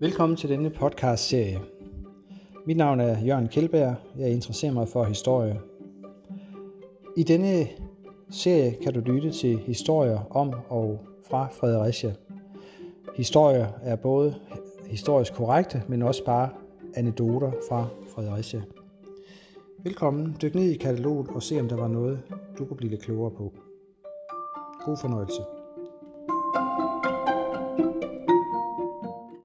Velkommen til denne podcast-serie. Mit navn er Jørgen Kjeldberg. Jeg interesserer mig for historie. I denne serie kan du lytte til historier om og fra Fredericia. Historier er både historisk korrekte, men også bare anekdoter fra Fredericia. Velkommen, dyk ned i kataloget og se om der var noget, du kunne blive lidt klogere på. God fornøjelse.